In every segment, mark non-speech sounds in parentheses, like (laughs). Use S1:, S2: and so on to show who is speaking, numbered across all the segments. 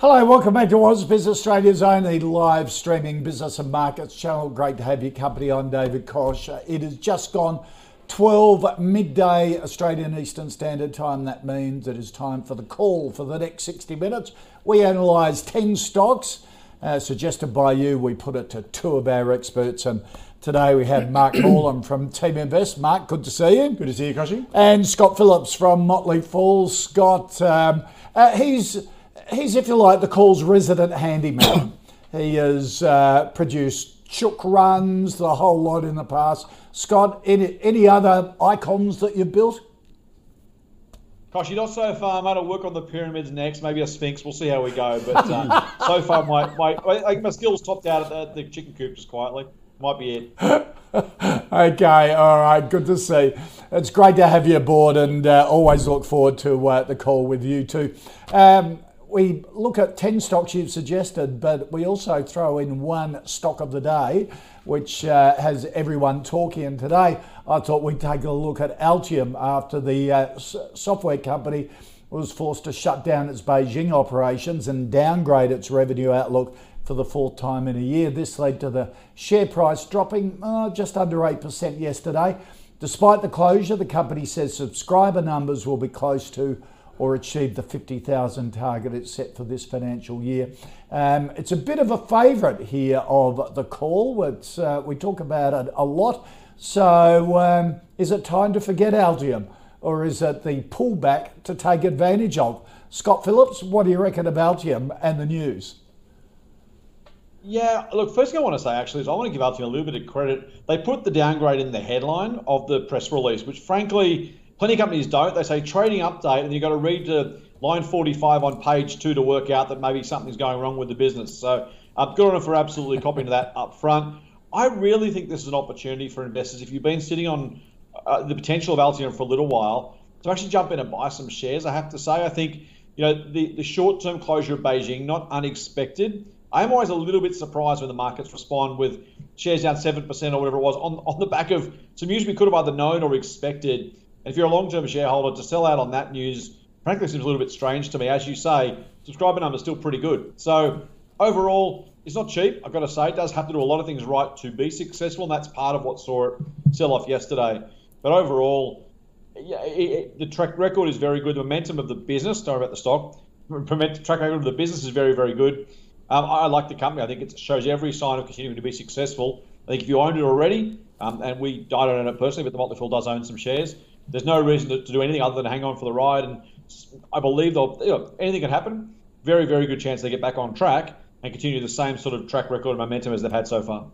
S1: Hello, welcome back to Ausbiz Australia's only live streaming business and markets channel. Great to have your company. I'm David Kosh. It has just gone 12 midday Australian Eastern Standard Time. That means it is time for the call for the next 60 minutes. We analyse 10 stocks uh, suggested by you. We put it to two of our experts, and today we have Mark (clears throat) Morland from Team Invest. Mark, good to see you.
S2: Good to see you, Koshy.
S1: And Scott Phillips from Motley Fool. Scott, um, uh, he's he's if you like the call's resident handyman. (coughs) he has uh, produced chook runs, the whole lot in the past. Scott, any any other icons that you've built?
S2: Koshy, not so far, mate. I'll work on the pyramids next, maybe a sphinx. We'll see how we go. But uh, (laughs) so far, my, my, my skills topped out at the, the chicken coop just quietly. Might be it. (laughs)
S1: Okay, all right, good to see. It's great to have you aboard, and uh, always look forward to uh, the call with you too. Um, we look at 10 stocks you've suggested, but we also throw in one stock of the day, which uh, has everyone talking. And today, I thought we'd take a look at Altium after the uh, software company was forced to shut down its Beijing operations and downgrade its revenue outlook for the fourth time in a year. This led to the share price dropping uh, just under 8% yesterday. Despite the closure, the company says subscriber numbers will be close to or achieve the 50,000 target it's set for this financial year. Um, it's a bit of a favourite here of the call. Uh, we talk about it a lot. So, um, is it time to forget Altium or is it the pullback to take advantage of? Scott Phillips, what do you reckon of Altium and the news?
S2: Yeah, look, first thing I want to say actually is I want to give Altium a little bit of credit. They put the downgrade in the headline of the press release, which frankly, plenty of companies don't. They say trading update, and you've got to read to line 45 on page two to work out that maybe something's going wrong with the business. So, uh, good on them for absolutely copying that up front. I really think this is an opportunity for investors. If you've been sitting on uh, the potential of Altium for a little while, to actually jump in and buy some shares, I have to say, I think you know the, the short term closure of Beijing, not unexpected. I am always a little bit surprised when the markets respond with shares down 7% or whatever it was on, on the back of some news we could have either known or expected. If you're a long term shareholder, to sell out on that news, frankly, seems a little bit strange to me. As you say, subscriber numbers still pretty good. So overall, it's not cheap. I've got to say, it does have to do a lot of things right to be successful, and that's part of what saw it sell off yesterday. But overall, yeah, it, it, the track record is very good. The momentum of the business, don't about the stock, (laughs) the track record of the business is very, very good. Um, I like the company. I think it shows every sign of continuing to be successful. I think if you owned it already, um, and we I don't own it personally, but the Motley Fool does own some shares. There's no reason to, to, do anything other than hang on for the ride, and I believe they'll you know, anything can happen. Very, very good chance they get back on track and continue the same sort of track record and momentum as they've had so far.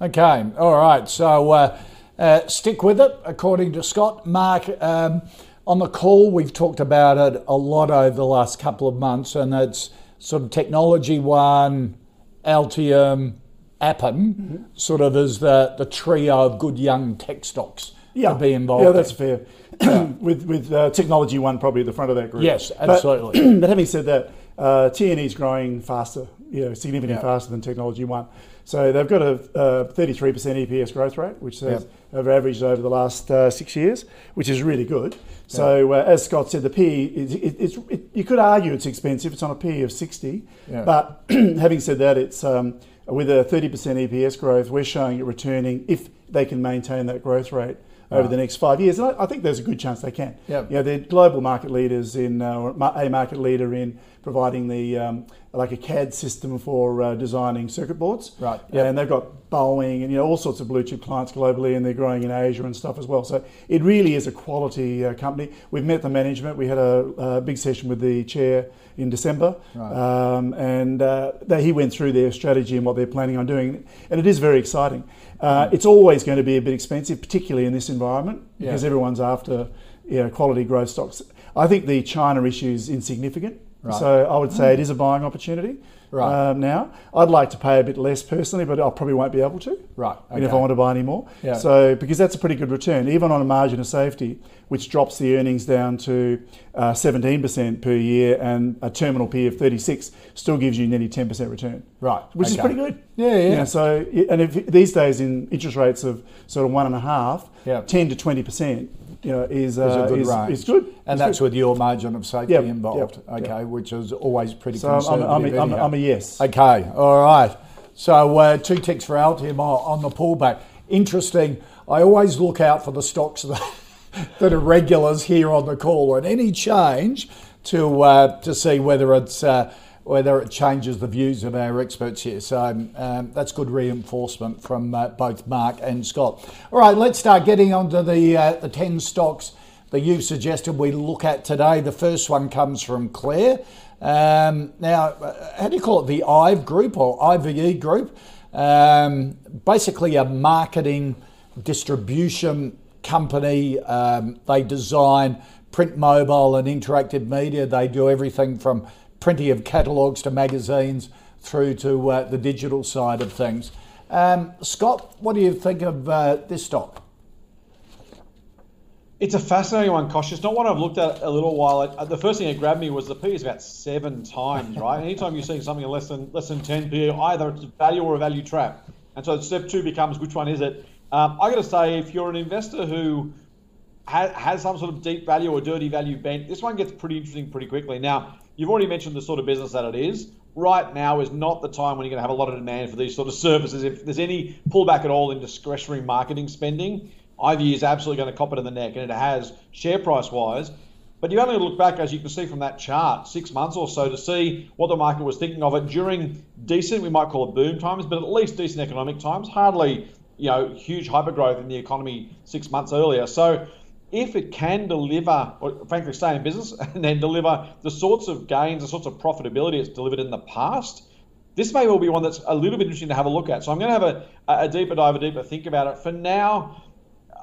S1: Okay, all right. So uh, uh, stick with it, according to Scott. Mark, um, on the call, we've talked about it a lot over the last couple of months, and it's sort of technology one, Altium, Appen, mm-hmm. sort of as the, the trio of good young tech stocks
S3: yeah.
S1: to be involved.
S3: Yeah, that's fair. (clears throat) with with uh, technology one probably at the front of that group.
S1: Yes, absolutely.
S3: But, (clears throat) but having said that, uh, TNE is growing faster, you know, significantly
S1: Yeah.
S3: faster than technology one. So they've got a uh, 33% EPS growth rate, which has have averaged over the last uh, six years, which is really good. So uh, as Scott said, the P is, it, it's, it, you could argue it's expensive. It's on a PE of 60.
S1: Yeah.
S3: But (clears throat) having said that, it's um, with a 30% EPS growth, we're showing it returning if they can maintain that growth rate over the next five years. And I, I think there's a good chance they can.
S1: Yep.
S3: You know, they're global market leaders in, uh, or a market leader in providing the um, like a CAD system for uh, designing circuit boards.
S1: Right,
S3: Yeah, and they've got Boeing and you know all sorts of blue chip clients globally, and they're growing in Asia and stuff as well. So it really is a quality uh, company. We've met the management. We had a, a big session with the chair in December, um, and uh, they, he went through their strategy and what they're planning on doing, and it is very exciting. Uh. It's always going to be a bit expensive, particularly in this environment, because
S1: Yeah.
S3: everyone's after you know, quality growth stocks. I think the China issue is insignificant,
S1: Right.
S3: so I would say it is a buying opportunity.
S1: Right.
S3: Um, now, I'd like to pay a bit less personally, but I probably won't be able to.
S1: Right,
S3: I mean, if I want to buy any more.
S1: Yeah.
S3: So because that's a pretty good return, even on a margin of safety, which drops the earnings down to uh, 17% per year, and a terminal P of 36 still gives you nearly 10% return.
S1: Right,
S3: Which is pretty good.
S1: Yeah, yeah.
S3: You know, so and if these days in interest rates of sort of one and a half,
S1: Yeah.
S3: 10 to 20%, you know, is uh,
S1: good
S3: is, good.
S1: And
S3: It's
S1: that's
S3: good.
S1: with your margin of safety
S3: Yep,
S1: involved,
S3: yep,
S1: okay,
S3: yep.
S1: which is always pretty
S3: So I'm, I'm,
S1: conservative.
S3: I'm, a- I'm, a-. I'm a yes.
S1: Okay, all right. So uh, two ticks for Altium on the pullback. Interesting. I always look out for the stocks (laughs) that, that are regulars here on the call, and any change to uh, to see whether it's uh, whether it changes the views of our experts here. So um, that's good reinforcement from uh, both Mark and Scott. All right, let's start getting onto the uh, the ten stocks that you've suggested we look at today. The first one comes from Claire. Um, now, uh, how do you call it? The IVE group or IVE group? Um, basically, a marketing distribution company. Um, they design print, mobile, and interactive media. They do everything from printing of catalogues to magazines through to uh, the digital side of things. Um, Scott, what do you think of uh, this stock?
S2: It's a fascinating one, Kosh. It's not one I've looked at a little while. Uh, The first thing that grabbed me was the P is about seven times, right? Anytime you're seeing something less than less than 10 P, either it's a value or a value trap. And so step two becomes which one is it? Um, I got to say, if you're an investor who ha- has some sort of deep value or dirty value bent, this one gets pretty interesting pretty quickly. Now, you've already mentioned the sort of business that it is. Right now is not the time when you're going to have a lot of demand for these sort of services. If there's any pullback at all in discretionary marketing spending, Ivy is absolutely going to cop it in the neck, and it has share price wise. But you only look back, as you can see from that chart, six months or so to see what the market was thinking of it during decent, we might call it boom times, but at least decent economic times. Hardly, you know, huge hypergrowth in the economy six months earlier. So if it can deliver, or frankly, stay in business (laughs) and then deliver the sorts of gains, the sorts of profitability it's delivered in the past, this may well be one that's a little bit interesting to have a look at. So I'm going to have a, a deeper dive, a deeper think about it. For now,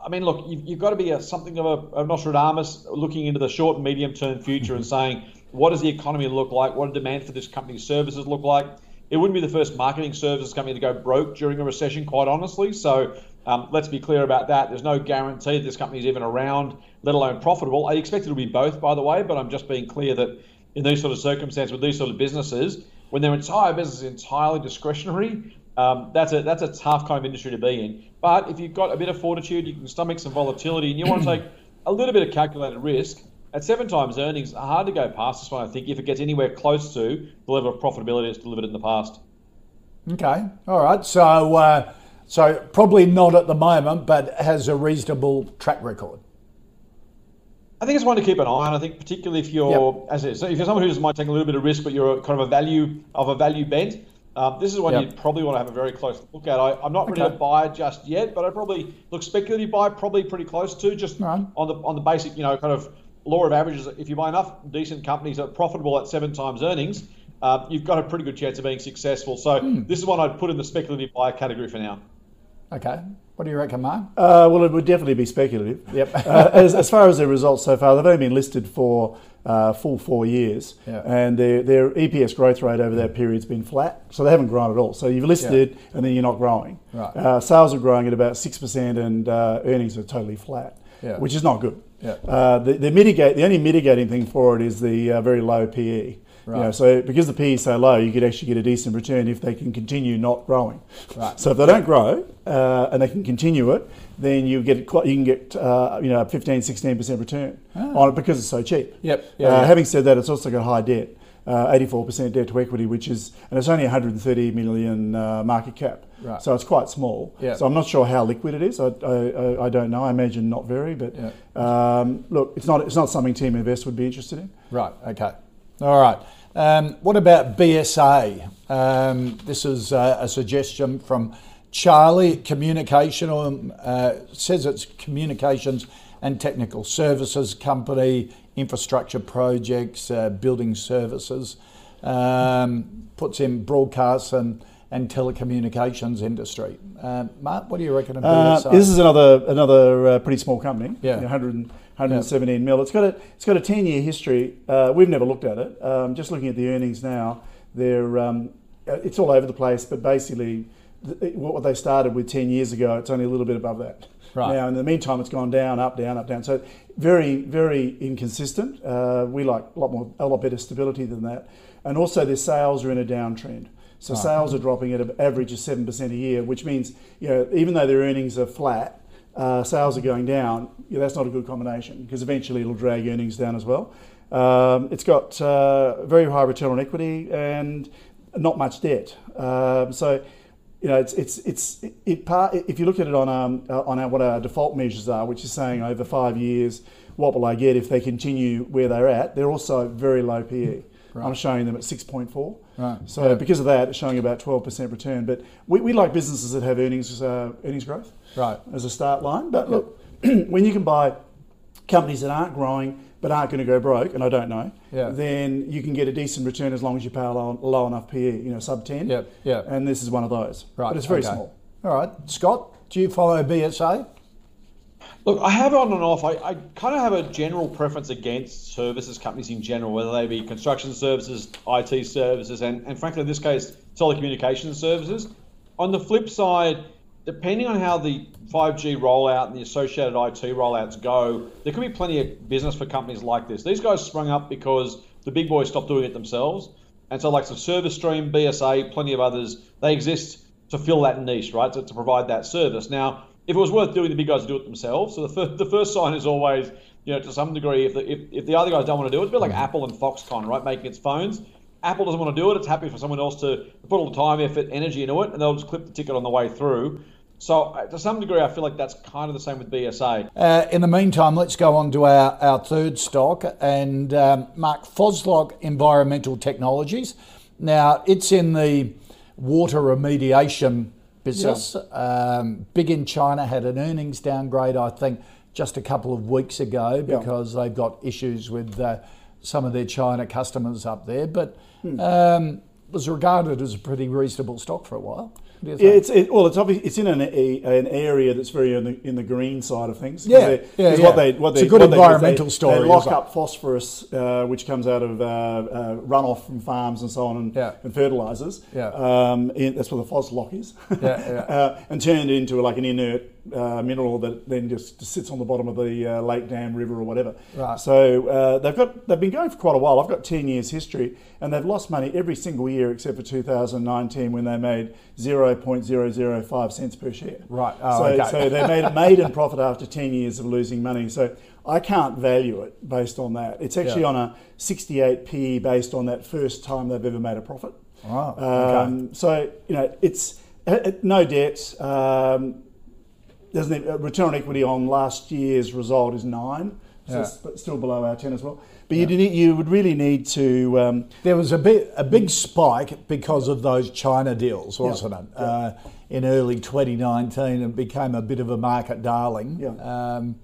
S2: I mean, look, you've, you've got to be a, something of a, Nostradamus looking into the short and medium term future and saying, what does the economy look like? What do demand for this company's services look like? It wouldn't be the first marketing services company to go broke during a recession, quite honestly. So um, let's be clear about that. There's no guarantee this company is even around, let alone profitable. I expect it to be both, by the way, but I'm just being clear that in these sort of circumstances with these sort of businesses, when their entire business is entirely discretionary, um, that's a that's a tough kind of industry to be in. But if you've got a bit of fortitude, you can stomach some volatility, and you want to take (clears throat) a little bit of calculated risk. At seven times earnings, hard to go past this one. I think if it gets anywhere close to the level of profitability it's delivered in the past.
S1: Okay, all right. So, uh, so probably not at the moment, but has a reasonable track record.
S2: I think it's one to keep an eye on. I think particularly if you're,
S1: Yep.
S2: as I said, so if you're someone who might take a little bit of risk, but you're kind of a value of a value bent, um, this is one
S1: Yep.
S2: you probably want to have a very close look at. I, I'm not ready to buy just yet, but I probably look speculative buy, probably pretty close to just
S1: Right.
S2: on the on the basic, you know, kind of law of averages. If you buy enough decent companies that are profitable at seven times earnings, uh, you've got a pretty good chance of being successful. So
S1: Hmm.
S2: this is one I'd put in the speculative buy category for now.
S1: Okay, what do you reckon, Mark?
S3: Uh, well, it would definitely be speculative.
S1: Yep. (laughs)
S3: uh, as, as far as their results so far, they've only been listed for uh, full four years,
S1: Yeah.
S3: and their, their EPS growth rate over that period's been flat, so they haven't grown at all. So you've listed, and then you're not growing.
S1: Right.
S3: Uh, sales are growing at about six percent, and uh, earnings are totally flat,
S1: Yeah.
S3: which is not good.
S1: Yeah.
S3: Uh, the, the mitigate the only mitigating thing for it is the uh, very low PE. You know,
S1: Right.
S3: so because the PE is so low, you could actually get a decent return if they can continue not growing.
S1: Right.
S3: So if they don't grow uh, and they can continue it, then you get quite, you can get uh, you know 15, 16 percent return on it because it's so cheap.
S1: Ah. Yep. Yeah,
S3: uh,
S1: yeah.
S3: Having said that, it's also got high debt, uh, 84% debt to equity, which is and it's only 130 million uh, market cap.
S1: Right.
S3: So it's quite small.
S1: Yeah.
S3: So I'm not sure how liquid it is. I, I, I- I don't know. I imagine not very. But um, look, it's not it's not something Team Invest would be interested in.
S1: Right. Okay. All right. Um, what about BSA? Um, this is uh, a suggestion from Charlie. Communication um, uh, says it's communications and technical services company, infrastructure projects, uh, building services. Um, puts in broadcasts and and telecommunications industry. Uh, Mark, what do you reckon BSA?
S3: Uh, this is another another uh, pretty small company.
S1: Yeah.
S3: 100, 117 mil. It's got a it's got a ten year history. Uh, we've never looked at it. Um, just looking at the earnings now, they're um, uh, it's all over the place. But basically, th- what they started with ten years ago, it's only a little bit above that.
S1: Right.
S3: Now, in the meantime, it's gone down, up, down, up, down. So very, very inconsistent. Uh, we like a lot more, a lot better stability than that. And also, their sales are in a downtrend. So sales are dropping at an average of seven percent a year, which means you know even though their earnings are flat, uh, sales are going down. Yeah, that's not a good combination because eventually it'll drag earnings down as well. Um, it's got uh, very high return on equity and not much debt. Um, so you know, it's it's it's it, it part. If you look at it on um uh, on our, what our default measures are, which is saying over five years, what will I get if they continue where they're at? They're also very low PE. I'm showing them at 6.4.
S1: Right.
S3: So because of that, it's showing about 12% return. But we, we like businesses that have earnings uh, earnings growth
S1: Right.
S3: as a start line. But look, (clears throat) when you can buy companies that aren't growing but aren't going to go broke, and I don't know,
S1: Yeah.
S3: then you can get a decent return as long as you pay a low, low enough PE, you know, sub 10.
S1: Yep, yep.
S3: And this is one of those.
S1: Right.
S3: But it's very
S1: okay.
S3: small.
S1: All right, Scott, do you follow BSA?
S2: Look, I have on and off. I, I kind of have a general preference against services companies in general, whether they be construction services, IT services, and, and frankly, in this case, telecommunications services. On the flip side, depending on how the 5G rollout and the associated IT rollouts go, there could be plenty of business for companies like this. These guys sprung up because the big boys stopped doing it themselves. And so, like the Service Stream, BSA, plenty of others, they exist to fill that niche, right? To, to provide that service. Now, if it was worth doing, the big guys would do it themselves. So the first, the first sign is always, you know, to some degree, if the, if, if the other guys don't want to do it, it's a bit like Apple and Foxconn, right? Making its phones. Apple doesn't want to do it. It's happy for someone else to put all the time, effort, energy into it, and they'll just clip the ticket on the way through. So uh, to some degree, I feel like that's kind of the same with BSA.
S1: Uh, in the meantime, let's go on to our, our third stock and um, Mark Phoslock Environmental Technologies. Now, it's in the water remediation business. Um, big in China had an earnings downgrade, I think, just a couple of weeks ago because they've got issues with uh, some of their China customers up there, but um, was regarded as a pretty reasonable stock for a while. What do you
S3: Yeah, it's it, well, it's obvious. It's in an, a, an area that's very in the, in the green side of things.
S1: Yeah,
S3: they-
S1: yeah, yeah.
S3: What they, what
S1: It's a good
S3: what they do is
S1: environmental
S3: they,
S1: story,
S3: They lock up phosphorus, uh, which comes out of uh, uh, runoff from farms and so on, and,
S1: Yeah.
S3: and fertilizers.
S1: Yeah.
S3: Um, in, that's what the phos lock is.
S1: Yeah, yeah. (laughs)
S3: uh, and turn it into like an inert uh, mineral that then just sits on the bottom of the uh, lake, dam, river, or whatever.
S1: Right.
S3: So uh, they've got they've been going for quite a while. I've got ten years history, and they've lost money every single year except for 2019 when they made 0.005 cents per share.
S1: Right. Oh,
S3: so,
S1: okay.
S3: so they made a maiden profit after 10 years of losing money. So I can't value it based on that. It's actually
S1: Yeah.
S3: on a 68 PE based on that first time they've ever made a profit.
S1: Wow, okay.
S3: Um, so you know it's uh, uh, no debt. Um, doesn't it, uh, return on equity on last year's result is nine, so
S1: Yeah.
S3: it's but still below our ten as well. But you you would really need to. Um,
S1: There was a bit a big spike because of those China deals, wasn't it? Uh, in early 2019, and became a bit of a market darling.
S3: Yeah.
S1: Um,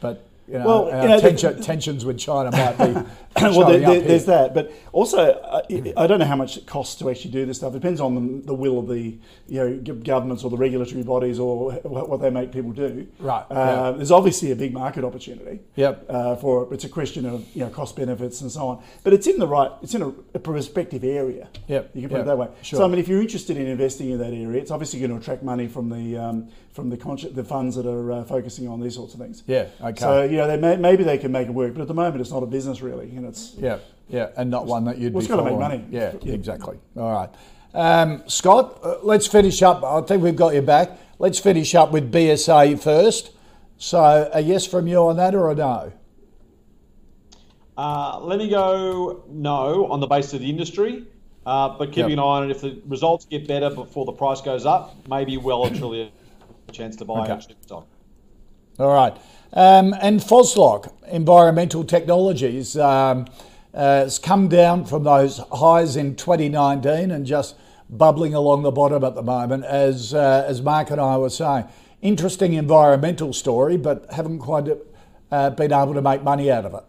S1: but you know,
S3: Well, you know, the- (laughs)
S1: tensions with China might be. (coughs)
S3: well, there, there, there's that, but also uh, I don't know how much it costs to actually do this stuff. It depends on the, the will of the you know governments or the regulatory bodies or what they make people do.
S1: Right,
S3: Uh,
S1: yeah.
S3: There's obviously a big market opportunity.
S1: Yep.
S3: Uh, for it. it's a question of you know cost benefits and so on, but it's in the right it's in a, a prospective area.
S1: Yep,
S3: You can put
S1: yep,
S3: it that way.
S1: sure.
S3: So I mean, if you're interested in investing in that area, it's obviously going to attract money from the um, from the consci- the funds that are uh, focusing on these sorts of things.
S1: Yeah, okay.
S3: So you know, they may, maybe they can make it work, but at the moment, it's not a business really, and it's
S1: Yeah, yeah, and not one that you'd
S3: Well,
S1: be
S3: it's gotta make money.
S1: Yeah,
S3: Yeah.
S1: exactly. All right, um, Scott, uh, let's finish up. I think we've got you back. Let's finish up with BSA first. So, a yes from you on that, or a no?
S2: Uh, let me go no on the basis of the industry, uh, but keeping
S1: Yep.
S2: an eye on it. If the results get better before the price goes up, maybe well and truly a chance to buy
S1: Okay.
S2: a stock.
S1: All right. Um, and Phoslock, Environmental Technologies. Um, Uh, it's come down from those highs in 2019 and just bubbling along the bottom at the moment, as uh, as Mark and I were saying. Interesting environmental story, but haven't quite uh, been able to make money out of it.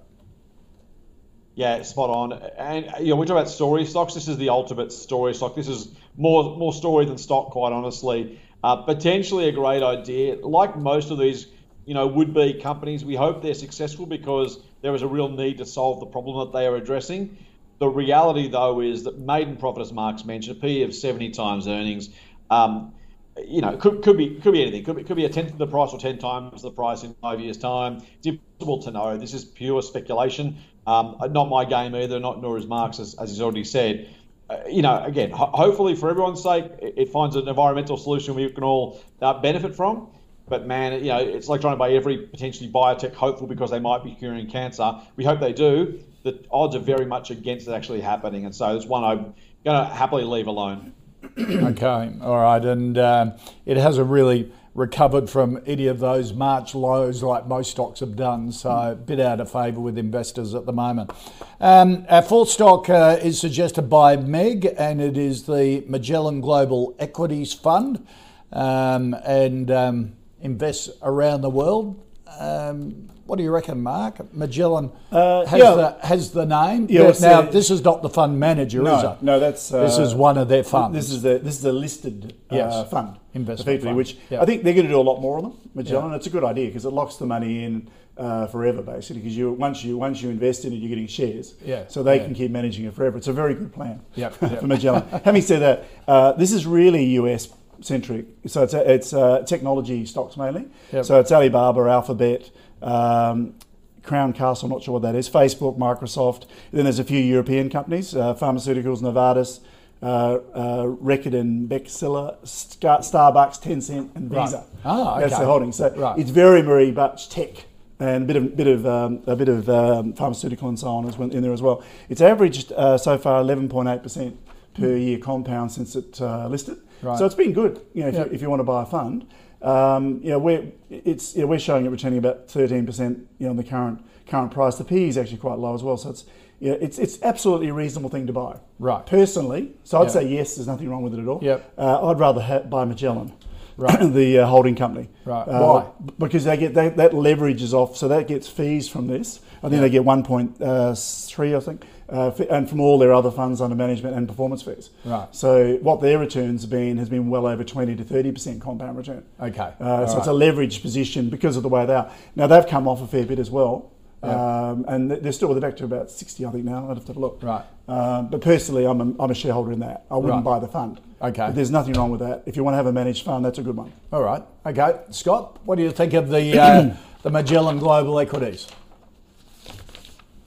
S2: Yeah, spot on. And you know, we talk about story stocks. This is the ultimate story stock. This is more more story than stock, quite honestly. Uh, potentially a great idea. Like most of these, you know, would-be companies, we hope they're successful because there is a real need to solve the problem that they are addressing. The reality, though, is that maiden profit, as Mark's mentioned, a PE of 70 times earnings. Um, you know, could, could be could be anything. Could be, could be a tenth of the price or ten times the price in five years' time. It's impossible to know. This is pure speculation. Um, not my game either. Not nor is Mark's, as, as he's already said. Uh, you know, again, ho- hopefully for everyone's sake, it, it, finds an environmental solution we can all uh, benefit from. But man, you know, it's like trying to buy every potentially biotech hopeful because they might be curing cancer. We hope they do. The odds are very much against it actually happening, and so it's one I'm going to happily leave alone.
S1: okay, all right, and um, it hasn't really recovered from any of those March lows like most stocks have done, so a bit out of favour with investors at the moment. Um, our fourth stock uh, is suggested by Meg, and it is the Magellan Global Equities Fund, um, and um, invests around the world. Um, what do you reckon, Mark? Magellan uh, has, yeah. the, has the name. Yeah, now, this is not the fund manager,
S3: no,
S1: is it?
S3: No, that's
S1: uh, this is one of their funds.
S3: This is the this is a listed uh, fund,
S1: investment fund.
S3: which I think they're going to do a lot more of them. Magellan, yeah. it's a good idea because it locks the money in uh, forever, basically. Because you once you once you invest in it, you're getting shares.
S1: Yeah.
S3: So they
S1: yeah.
S3: can keep managing it forever. It's a very good plan.
S1: Yep. (laughs)
S3: yep. for Magellan. Having said that, uh, this is really US centric. So it's it's uh, technology stocks mainly.
S1: Yep.
S3: So it's Alibaba, Alphabet. Um, Crown Castle, not sure what that is, Facebook, Microsoft. Then there's a few European companies, uh, pharmaceuticals, Novartis, uh, uh, Reckitt and Benckiser, Starbucks, Tencent, and Visa.
S1: Right. Ah, okay.
S3: That's the holding. So
S1: right.
S3: it's very, very much tech and a bit of bit of um, a bit of um, pharmaceutical and so on is in there as well. It's averaged uh, so far 11.8 percent per year compound since it uh, listed.
S1: Right.
S3: So it's been good. You know, if,
S1: yep.
S3: you, if you want to buy a fund. Um, you know, we're it's you know, we're showing it returning about 13% you know on the current current price. The PE is actually quite low as well, so it's yeah, it's it's absolutely a reasonable thing to buy.
S1: Right.
S3: Personally, so I'd yep. say yes. There's nothing wrong with it at all.
S1: Yep.
S3: Uh, I'd rather ha- buy Magellan.
S1: Right. (coughs)
S3: the uh, holding company.
S1: Right.
S3: Uh,
S1: Why?
S3: Because they get they, that leverage is off, so that gets fees from this. I think they get 1.3, I think, uh, and from all their other funds under management and performance fees.
S1: Right.
S3: So what their returns have been has been well over 20 to 30 percent compound return.
S1: Okay.
S3: Uh, so right. it's a leveraged position because of the way they are. Now they've come off a fair bit as well. Yeah. Um, and they're still they're back to about 60, I think now. I'd have to have a look.
S1: Right.
S3: Um, but personally, I'm a, I'm a shareholder in that. I wouldn't
S1: right.
S3: buy the fund.
S1: Okay.
S3: But there's nothing wrong with that. If you want to have a managed fund, that's a good one.
S1: All right. Okay. Scott, what do you think of the uh, (clears throat) the Magellan Global Equities?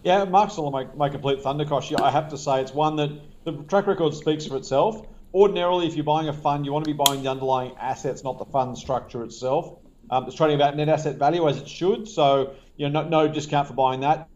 S2: Yeah, Mark's still my, my complete thundercross. I have to say, it's one that the track record speaks for itself. Ordinarily, if you're buying a fund, you want to be buying the underlying assets, not the fund structure itself. Um, it's trading about net asset value as it should, so you know, no, no discount for buying that.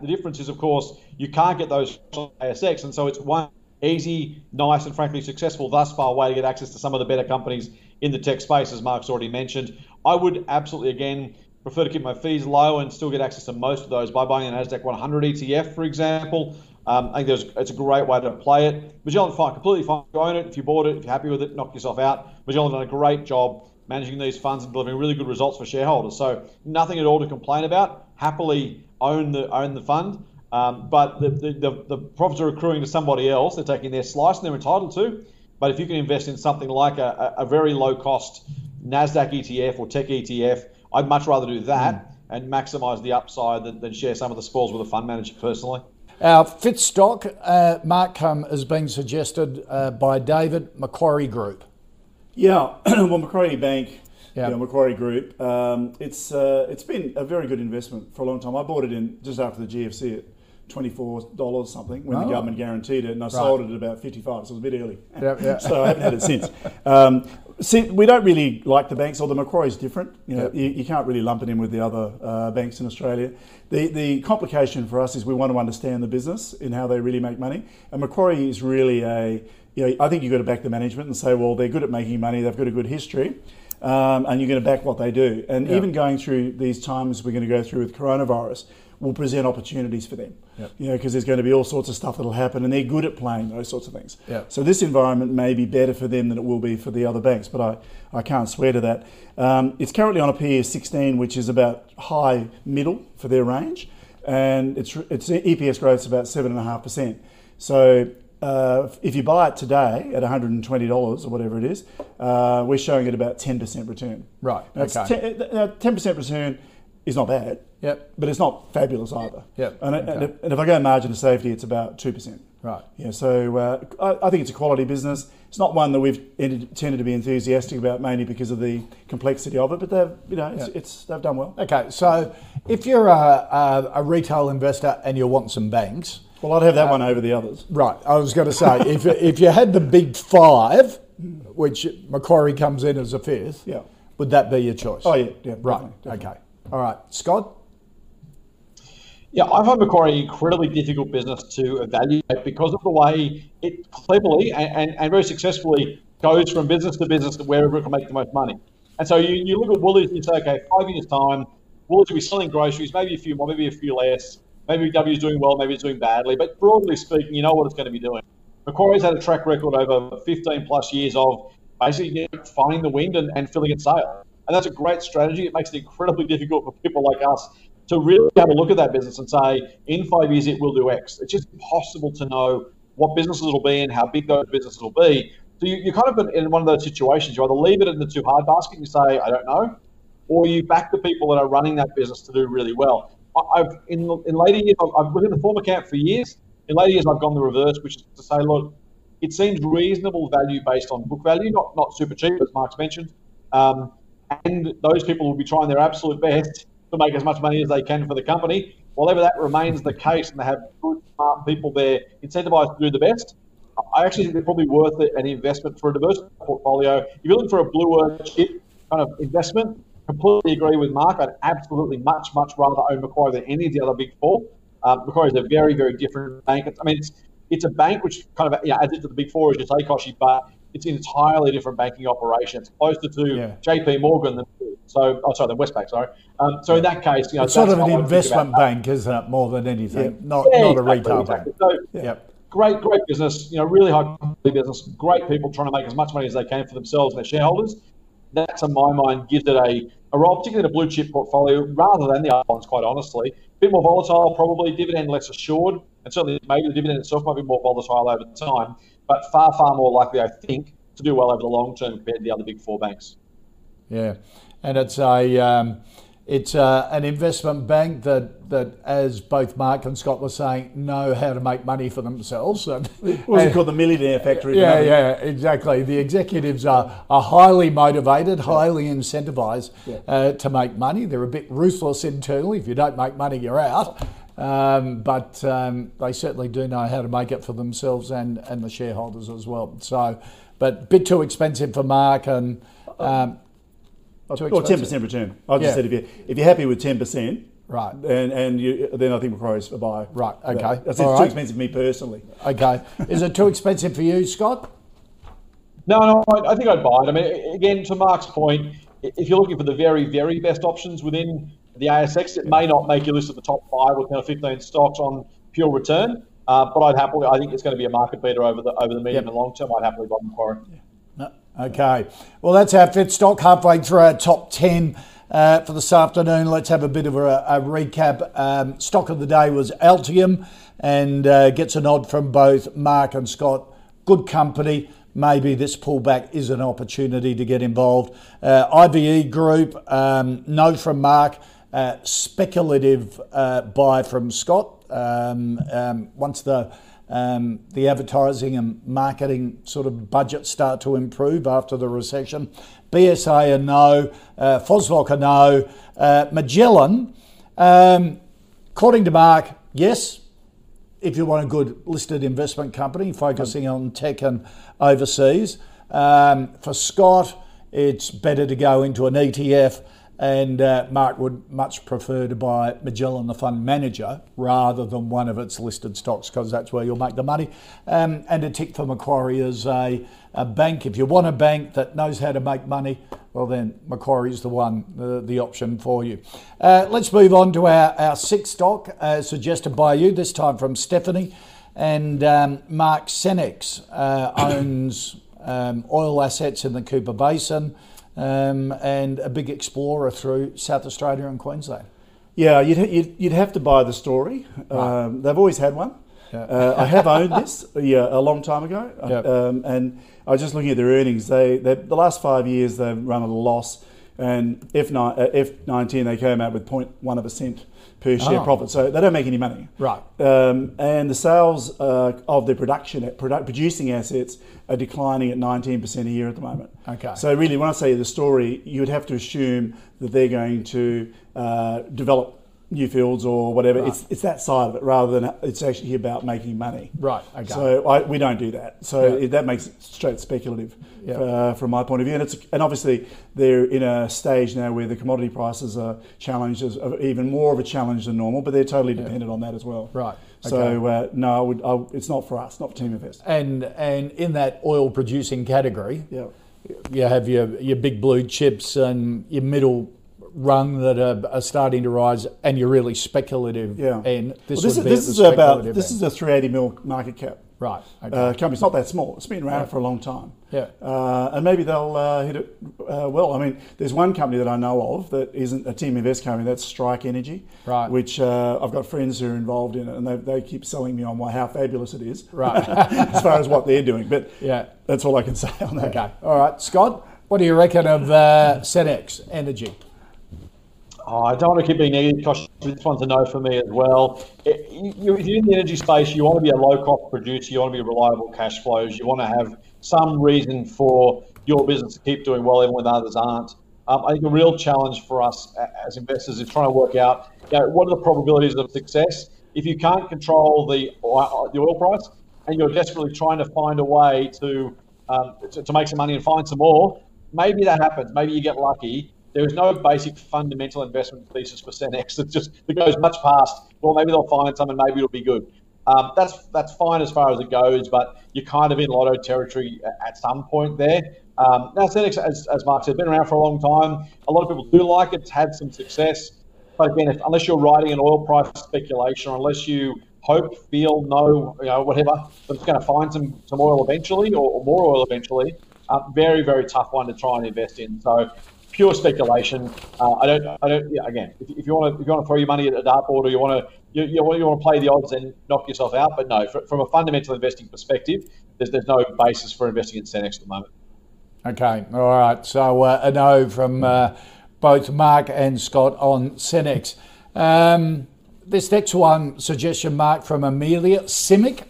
S2: The difference is, of course, you can't get those ASX, and so it's one easy, nice, and frankly successful thus far way to get access to some of the better companies in the tech space, as Mark's already mentioned. I would absolutely, again, prefer to keep my fees low and still get access to most of those by buying an Nasdaq 100 ETF, for example. Um, I think it's a great way to play it. Magellan, fine, completely fine. You own it. If you bought it, if you're happy with it, knock yourself out. Magellan done a great job managing these funds and delivering really good results for shareholders. So nothing at all to complain about. Happily own the own the fund. Um, but the, the, the, profits are accruing to somebody else. They're taking their slice and they're entitled to. But if you can invest in something like a, a very low cost NASDAQ ETF or tech ETF, I'd much rather do that mm. and maximize the upside than, than, share some of the spoils with a fund manager personally.
S1: Our fifth stock, uh, Mark, um, has been suggested uh, by David Macquarie Group.
S3: Yeah, (clears throat) well, Macquarie Bank, yeah. You know, Macquarie Group. Um, it's uh, it's been a very good investment for a long time. I bought it in just after the GFC at twenty four dollars something when oh. the government guaranteed it, and I right. sold it at about fifty five. So it was a bit early.
S1: Yep, yep. (laughs)
S3: so I haven't had it since. Um, see, we don't really like the banks, although Macquarie is different. You know, yep. you, you, can't really lump it in with the other uh, banks in Australia. The the complication for us is we want to understand the business and how they really make money. And Macquarie is really a you know, I think you've got to back the management and say, well, they're good at making money, they've got a good history, um, and you're going to back what they do. And even going through these times we're going to go through with coronavirus, will present opportunities for them. Yep. You know, because there's going to be all sorts of stuff that'll happen, and they're good at playing those sorts of things.
S1: Yep.
S3: So this environment may be better for them than it will be for the other banks, but I, I can't swear to that. Um, it's currently on a PE of 16, which is about high middle for their range, and its its EPS growth is about seven and a half percent. So uh, if you buy it today at $120 or whatever it is, uh, we're showing it about 10% return.
S1: Right.
S3: Now,
S1: okay.
S3: 10, percent return is not bad.
S1: Yep.
S3: But it's not fabulous either.
S1: Yep.
S3: And,
S1: okay.
S3: and, if, and, if, I go margin of safety, it's about 2%.
S1: Right.
S3: Yeah. So uh, I, I, think it's a quality business. It's not one that we've ended, tended to be enthusiastic about mainly because of the complexity of it, but they've, you know, it's, it's they've done well.
S1: Okay. So if you're a, a, a retail investor and you want some banks,
S3: well, I'd have that uh, one over the others.
S1: Right. I was going to say, if, if you had the big five, which Macquarie comes in as a fifth,
S3: yeah.
S1: would that be your choice?
S3: Oh, yeah. yeah
S1: right.
S3: Definitely, definitely.
S1: Okay. All right. Scott?
S2: Yeah, I find Macquarie incredibly difficult business to evaluate because of the way it cleverly and, and, and very successfully goes from business to business to wherever it can make the most money. And so you, you look at Woolies and you say, okay, five years' time, Woolies will be selling groceries, maybe a few more, maybe a few less Maybe W is doing well, maybe it's doing badly, but broadly speaking, you know what it's going to be doing. Macquarie's had a track record over 15 plus years of basically finding the wind and, and filling its sail. And that's a great strategy. It makes it incredibly difficult for people like us to really have a look at that business and say, in five years, it will do X. It's just impossible to know what businesses will be and how big those businesses will be. So you, are kind of in one of those situations. You either leave it in the too hard basket and you say, I don't know, or you back the people that are running that business to do really well. I've in in later years I've, I've in the former camp for years. In later years, I've gone the reverse, which is to say, look, it seems reasonable value based on book value, not not super cheap as Mark's mentioned. Um, and those people will be trying their absolute best to make as much money as they can for the company. Whatever that remains the case, and they have good, smart people there incentivized to do the best, I actually think they're probably worth it, an investment for a diverse portfolio. If you're looking for a blue chip kind of investment, completely agree with Mark. I'd absolutely much, much rather own Macquarie than any of the other big four. Um, Macquarie is a very, very different bank. It's, I mean, it's it's a bank which kind of you know, it to the big four, as you say, Koshi, but it's an entirely different banking operation. It's closer to yeah. JP Morgan than so. Oh, sorry, than Westpac. Sorry. Um, so in that case, you know,
S1: it's sort of an investment bank, isn't it? More than anything, yeah. not yeah, not exactly, a retail exactly. bank. So,
S2: yep. Great, great business. You know, really high quality business. Great people trying to make as much money as they can for themselves and their shareholders. That, to my mind, gives it a a role, particularly in a blue chip portfolio, rather than the other ones, quite honestly. A bit more volatile, probably, dividend less assured, and certainly maybe the dividend itself might be more volatile over time, but far, far more likely, I think, to do well over the long term compared to the other big four banks.
S1: Yeah, and it's a. Um, it's uh, an investment bank that, that, as both Mark and Scott were saying, know how to make money for themselves. (laughs)
S3: What's it called? The millionaire factory.
S1: Yeah, yeah, exactly. The executives are, are highly motivated, highly incentivized yeah. uh, to make money. They're a bit ruthless internally. If you don't make money, you're out. Um, but um, they certainly do know how to make it for themselves and, and the shareholders as well. So, but a bit too expensive for Mark and. Um,
S3: or ten percent return. I just yeah. said if you if you're happy with ten percent,
S1: right,
S3: and and you, then I think Macquarie's a buy.
S1: Right. Okay.
S3: That's too right. expensive for me personally.
S1: Okay. Is it too expensive for you, Scott?
S2: No, no. I, I think I'd buy it. I mean, again, to Mark's point, if you're looking for the very, very best options within the ASX, it may not make your list of the top five or kind of 15 stocks on pure return. Uh, but I'd happily, I think it's going to be a market beater over the over the medium yep. and long term. I'd happily buy Macquarie. Yeah.
S1: Okay. Well, that's our fifth stock, halfway through our top 10 uh, for this afternoon. Let's have a bit of a, a recap. Um, stock of the day was Altium and uh, gets a nod from both Mark and Scott. Good company. Maybe this pullback is an opportunity to get involved. Uh, IVE Group, um, no from Mark. Uh, speculative uh, buy from Scott. Um, um once the um, the advertising and marketing sort of budget start to improve after the recession. BSA a no, uh, Phoslock a no, uh, Magellan, um, according to Mark, yes, if you want a good listed investment company focusing on tech and overseas. Um, for Scott, it's better to go into an ETF and uh, Mark would much prefer to buy Magellan, the fund manager, rather than one of its listed stocks because that's where you'll make the money. Um, and a tick for Macquarie is a, a bank. If you want a bank that knows how to make money, well then Macquarie is the one, the, the option for you. Uh, let's move on to our, our sixth stock, uh, suggested by you, this time from Stephanie. And um, Mark Senex uh, (coughs) owns um, oil assets in the Cooper Basin um, and a big explorer through South Australia and Queensland.
S3: Yeah, you'd, you'd, you'd have to buy the story.
S1: Right.
S3: Um, they've always had one.
S1: Yeah.
S3: Uh, I have owned (laughs) this yeah, a long time ago.
S1: Yep.
S3: Um, and I was just looking at their earnings. They, they The last five years, they've run at a loss. And F9, uh, F19, they came out with 0.1 of a cent per share
S1: Oh.
S3: profit. So they don't make any money.
S1: Right.
S3: Um, and the sales uh, of their production, produ- producing assets, are declining at 19% a year at the moment.
S1: Okay.
S3: So really, when I say the story, you would have to assume that they're going to uh, develop new fields or whatever.
S1: Right.
S3: It's, it's that side of it rather than it's actually about making money.
S1: Right, okay.
S3: So I, we don't do that. So
S1: Yeah.
S3: it, that makes it straight speculative
S1: Yeah.
S3: uh, from my point of view. And, it's, and obviously they're in a stage now where the commodity prices are challenged, as, even more of a challenge than normal, but they're totally dependent on that as well.
S1: Right,
S3: So uh, no, I would, I, it's not for us, not for Team Invest.
S1: And, and in that oil producing category,
S3: Yeah.
S1: you have your, your big blue chips and your middle rung that are, are starting to rise, and you're really speculative.
S3: Yeah.
S1: And this,
S3: Well, this,
S1: would
S3: is, this is about this
S1: end.
S3: is a 380 mil market cap.
S1: right. Okay.
S3: Uh, company's not that small. It's been around for a long time.
S1: Yeah.
S3: Uh, and maybe they'll uh, hit it uh, well. I mean, there's one company that I know of that isn't a Team Invest company. That's Strike Energy.
S1: Right.
S3: Which uh, I've got friends who are involved in it, and they, they keep selling me on why, how fabulous it is.
S1: Right. (laughs)
S3: as far as what they're doing, but
S1: Yeah.
S3: that's all I can (laughs) say on that.
S1: okay. All right, Scott. What do you reckon of uh, Senex Energy?
S2: Oh, I don't want to keep being negative because this one's a no for me as well. It- you- If you're in the energy space, you want to be a low cost producer, you want to be reliable cash flows, you want to have some reason for your business to keep doing well even when others aren't. Um, I think a real challenge for us as investors is trying to work out you know, what are the probabilities of success. If you can't control the oil, the oil price and you're desperately trying to find a way to, um, to to make some money and find some more, maybe that happens. Maybe you get lucky. There is no basic fundamental investment thesis for Senex that just that goes much past. Well, maybe they'll find some and maybe it'll be good. Um, that's that's fine as far as it goes, but you're kind of in lotto territory at some point there. Um, now, Senex, as, as Mark said, been around for a long time. A lot of people do like it. It's had some success, but again, if, unless you're riding an oil price speculation, or unless you hope, feel, know, you know, whatever, it's going to find some some oil eventually, or, or more oil eventually, uh, very very tough one to try and invest in. So pure speculation. Uh, I don't. I don't. Yeah, again, if, if you want to, if you want to throw your money at a dartboard, or you want to, you, you, want, you want to play the odds and knock yourself out. But no, fr from a fundamental investing perspective, there's, there's no basis for investing in Senex at the moment.
S1: Okay, all right. So uh, a no from uh, both Mark and Scott on Senex. Um, this next one, suggestion, Mark, from Amelia CIMIC. Sounds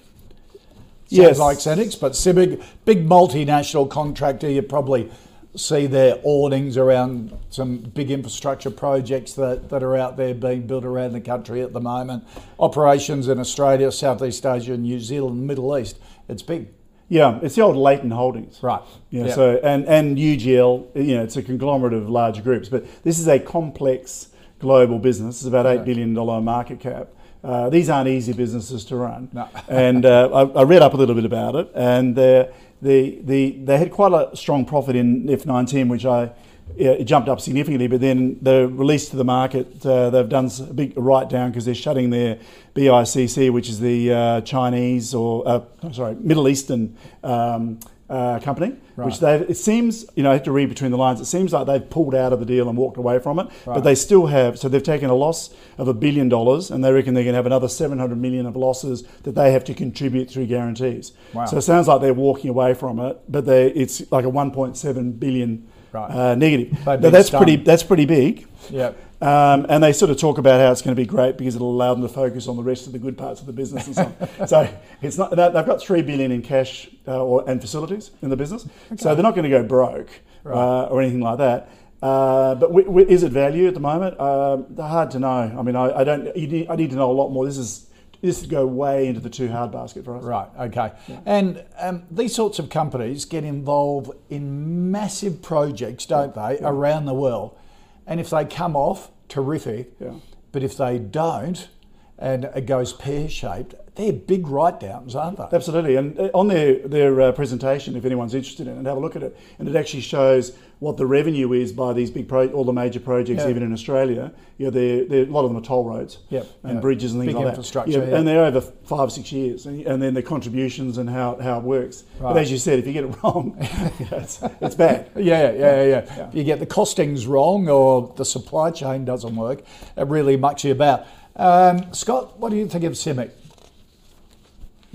S3: Yes.
S1: like Senex, but CIMIC, big multinational contractor. You probably see their awnings around some big infrastructure projects that, that are out there being built around the country at the moment. Operations in Australia, Southeast Asia, New Zealand, Middle East. It's big.
S3: Yeah, it's the old Leighton Holdings.
S1: Right.
S3: Yeah,
S1: Yeah.
S3: So and and UGL, you know, it's a conglomerate of large groups, but this is a complex global business. It's about eight billion dollar market cap. Uh, these aren't easy businesses to run.
S1: No.
S3: and uh, I, I read up a little bit about it, and uh, the the they had quite a strong profit in F19, which I. It jumped up significantly, but then the release to the market, uh, they've done a big write down because they're shutting their BICC, which is the uh, Chinese or uh, sorry Middle Eastern um, uh, company, which they it seems you know I have to read between the lines. It seems like they've pulled out of the deal and walked away from it, but they still have. So they've taken a loss of a billion dollars, and they reckon they're going to have another seven hundred million of losses that they have to contribute through guarantees.
S1: Wow.
S3: So it sounds like they're walking away from it, but they it's like a one point seven billion.
S1: Right.
S3: Uh, negative. Now,
S1: been
S3: that's pretty. That's pretty big.
S1: Yeah.
S3: Um, and they sort of talk about how it's going to be great because it'll allow them to focus on the rest of the good parts of the business and so on. (laughs) so it's not they- they've got three billion in cash uh, or, and facilities in the business, so they're not going to go broke uh, or anything like that. Uh, but w- w- is it value at the moment? Um hard to know. I mean, I, I don't. You need, I need to know a lot more. This is this would go way into the too hard basket for us.
S1: Right, okay. And um, these sorts of companies get involved in massive projects, don't they, around the world. And if they come off, terrific.
S3: Yeah.
S1: But if they don't, and it goes pear shaped, they're big write downs, aren't they?
S3: Absolutely, and uh, on their their uh, presentation, if anyone's interested in it, have a look at it, and it actually shows what the revenue is by these big pro- all the major projects,
S1: Yeah.
S3: even in Australia. You know, they're, they're, a lot of them are toll roads
S1: Yep,
S3: and
S1: yeah.
S3: bridges and things
S1: Big
S3: like
S1: infrastructure,
S3: that.
S1: yeah.
S3: and they're over five six years, and, and then the contributions and how, how it works.
S1: Right.
S3: But as you said, if you get it (laughs) wrong, (laughs) it's, it's bad.
S1: Yeah, yeah, yeah, yeah. You get the costings wrong or the supply chain doesn't work, it really mucks you about. Um, Scott, what do you think of CIMIC?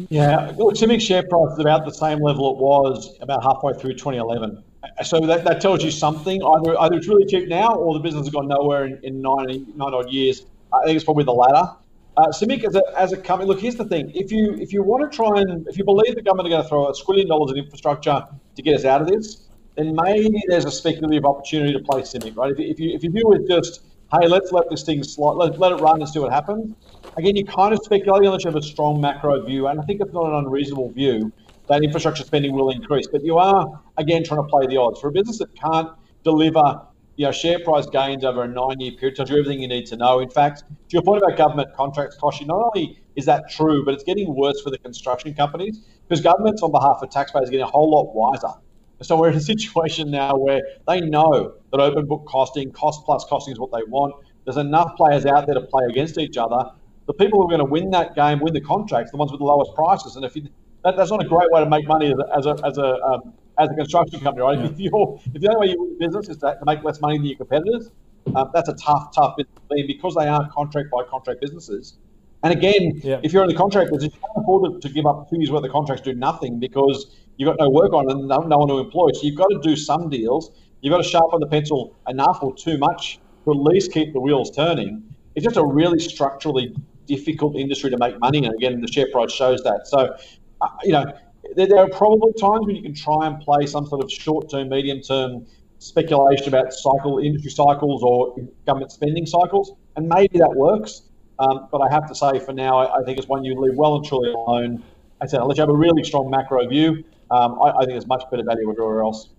S2: Yeah, look, Cimic's share price is about the same level it was about halfway through 2011. So that, that tells you something. Either either it's really cheap now, or the business has gone nowhere in, in nine, nine odd years. I think it's probably the latter. Uh, as a, as a company, look, here's the thing: if you if you want to try and if you believe the government are going to throw a squillion dollars in infrastructure to get us out of this, then maybe there's a speculative opportunity to play CIMIC, right? If, you- if you if you view it just hey, let's let this thing slide, let, let it run and see what happens. Again, you're kind of speculating unless you have a strong macro view, and I think it's not an unreasonable view that infrastructure spending will increase. But you are again trying to play the odds for a business that can't deliver. You know, share price gains over a nine-year period tells you everything you need to know. In fact, to your point about government contracts cost you, not only is that true, but it's getting worse for the construction companies because governments, on behalf of taxpayers, are getting a whole lot wiser. So we're in a (laughs) situation now where they know that open book costing, cost plus costing is what they want. There's enough players out there to play against each other. The people who are going to win that game, win the contracts, the ones with the lowest prices. And if you, that, that's not a great way to make money as a as a as a, um, as a construction company, right? If you're if the only way you win business is to, make less money than your competitors, um, that's a tough tough business to be because they are contract by contract businesses. And again,
S1: Yeah.
S2: if you're in the contract business, you can't afford to, to give up two years worth of contracts, do nothing because you've got no work on and no, no one to employ. So you've got to do some deals. You've got to sharpen the pencil enough or too much to at least keep the wheels turning. It's just a really structurally difficult industry to make money. And again, the share price shows that. So, uh, you know, there, there are probably times when you can try and play some sort of short-term, medium-term speculation about cycle industry cycles or government spending cycles, and maybe that works. Um, but I have to say, for now, I, I think it's one you leave well and truly alone. I said, unless you have a really strong macro view, um, I, I think there's much better value everywhere else.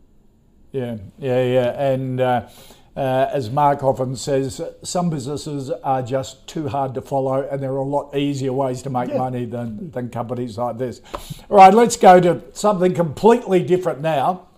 S1: Yeah, yeah, yeah. And uh, uh, as Mark often says, some businesses are just too hard to follow, and there are a lot easier ways to make money than, than companies like this. All right, let's go to something completely different now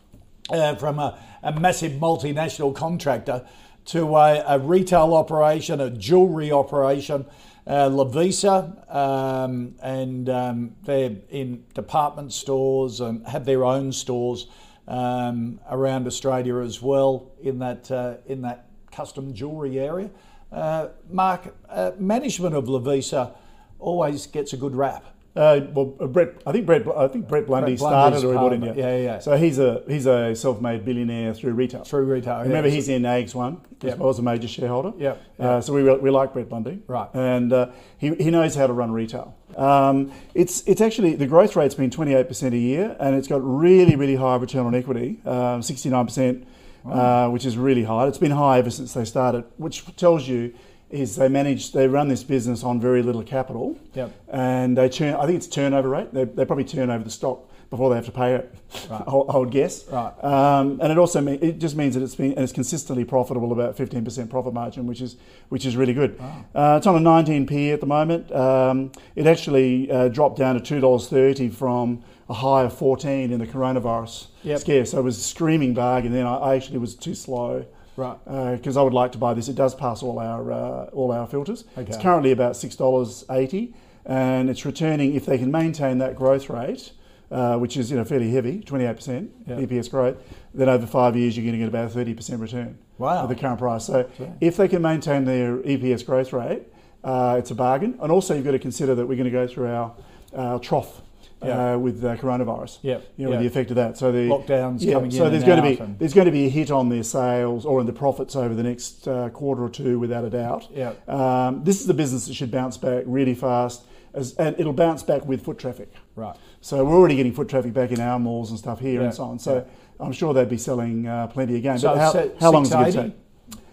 S1: uh, from a, a massive multinational contractor to a, a retail operation, a jewellery operation. Uh, Lovisa, um, and um, they're in department stores and have their own stores um, around Australia as well in that uh, in that custom jewellery area. Uh, Mark, uh, management of Lovisa always gets a good rap.
S3: Uh, well, uh, Brett, I think Brett, I think Brett Blundy
S1: Brett
S3: started or he bought in. Yeah,
S1: Yeah, yeah.
S3: So he's a he's a self-made billionaire through retail.
S1: Through retail.
S3: Remember,
S1: So-
S3: he's in AX One as
S1: Yep.
S3: well as a major shareholder.
S1: Yep,
S3: Uh, so we, we like Brett Blundy.
S1: Right.
S3: And uh, he, he knows how to run retail. Um, it's it's actually the growth rate's been 28% a year, and it's got really really high return on equity, um, 69%, uh, which is really high. It's been high ever since they started, which tells you is they manage they run this business on very little capital.
S1: Yep.
S3: And they turn. I think it's turnover rate. They, they probably turn over the stock before they have to pay it.
S1: Right. (laughs)
S3: I, would guess.
S1: Right.
S3: Um, and it also mean, it just means that it's been and it's consistently profitable, about 15% profit margin, which is which is really good. Uh, it's on a 19p at the moment. Um, it actually uh, dropped down to two dollars thirty from a high of 14 in the coronavirus
S1: Yep.
S3: scare. So it was a screaming bargain. Then I, I actually was too slow.
S1: Right.
S3: Because I would like to buy this. It does pass all our uh, all our filters.
S1: Okay.
S3: It's currently about six dollars eighty, and it's returning if they can maintain that growth rate, uh, which is you know fairly heavy, twenty eight percent
S1: Yeah.
S3: EPS growth. Then over five years, you're going to get about a thirty percent return.
S1: Wow.
S3: At the current price. So if they can maintain their EPS growth rate, uh, it's a bargain. And also you've got to consider that we're going to go through our, our trough.
S1: Yeah.
S3: Uh, with uh, coronavirus,
S1: Yep,
S3: you know, with the effect of that. So the
S1: Lockdowns
S3: yeah,
S1: coming
S3: so
S1: in
S3: So
S1: there's
S3: going to be there's going to be a hit on their sales or in the profits over the next uh, quarter or two, without a doubt.
S1: Yeah.
S3: Um, this is a business that should bounce back really fast, as, and it'll bounce back with foot traffic.
S1: Right.
S3: So we're already getting foot traffic back in our malls and stuff here
S1: Yeah,
S3: and so on. So
S1: yeah.
S3: I'm sure they'd be selling uh, plenty again.
S1: So
S3: but how, how long is it going to take?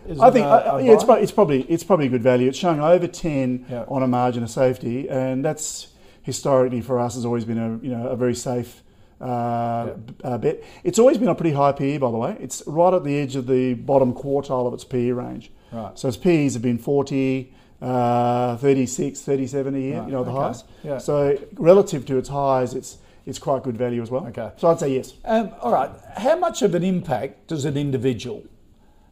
S1: Is
S3: I think
S1: a- a
S3: yeah, it's, it's probably it's probably a good value. It's showing over ten
S1: Yeah.
S3: on a margin of safety, and that's historically for us has always been a you know a very safe uh, b- uh, bet. It's always been a pretty high PE, by the way. It's right at the edge of the bottom quartile of its PE range.
S1: Right.
S3: So its PEs have been 40, uh, 36, 37 a year, you know, the
S1: okay.
S3: highs.
S1: Yeah.
S3: So relative to its highs, it's it's quite good value as well.
S1: Okay.
S3: So I'd say yes.
S1: Um, all right. How much of an impact does an individual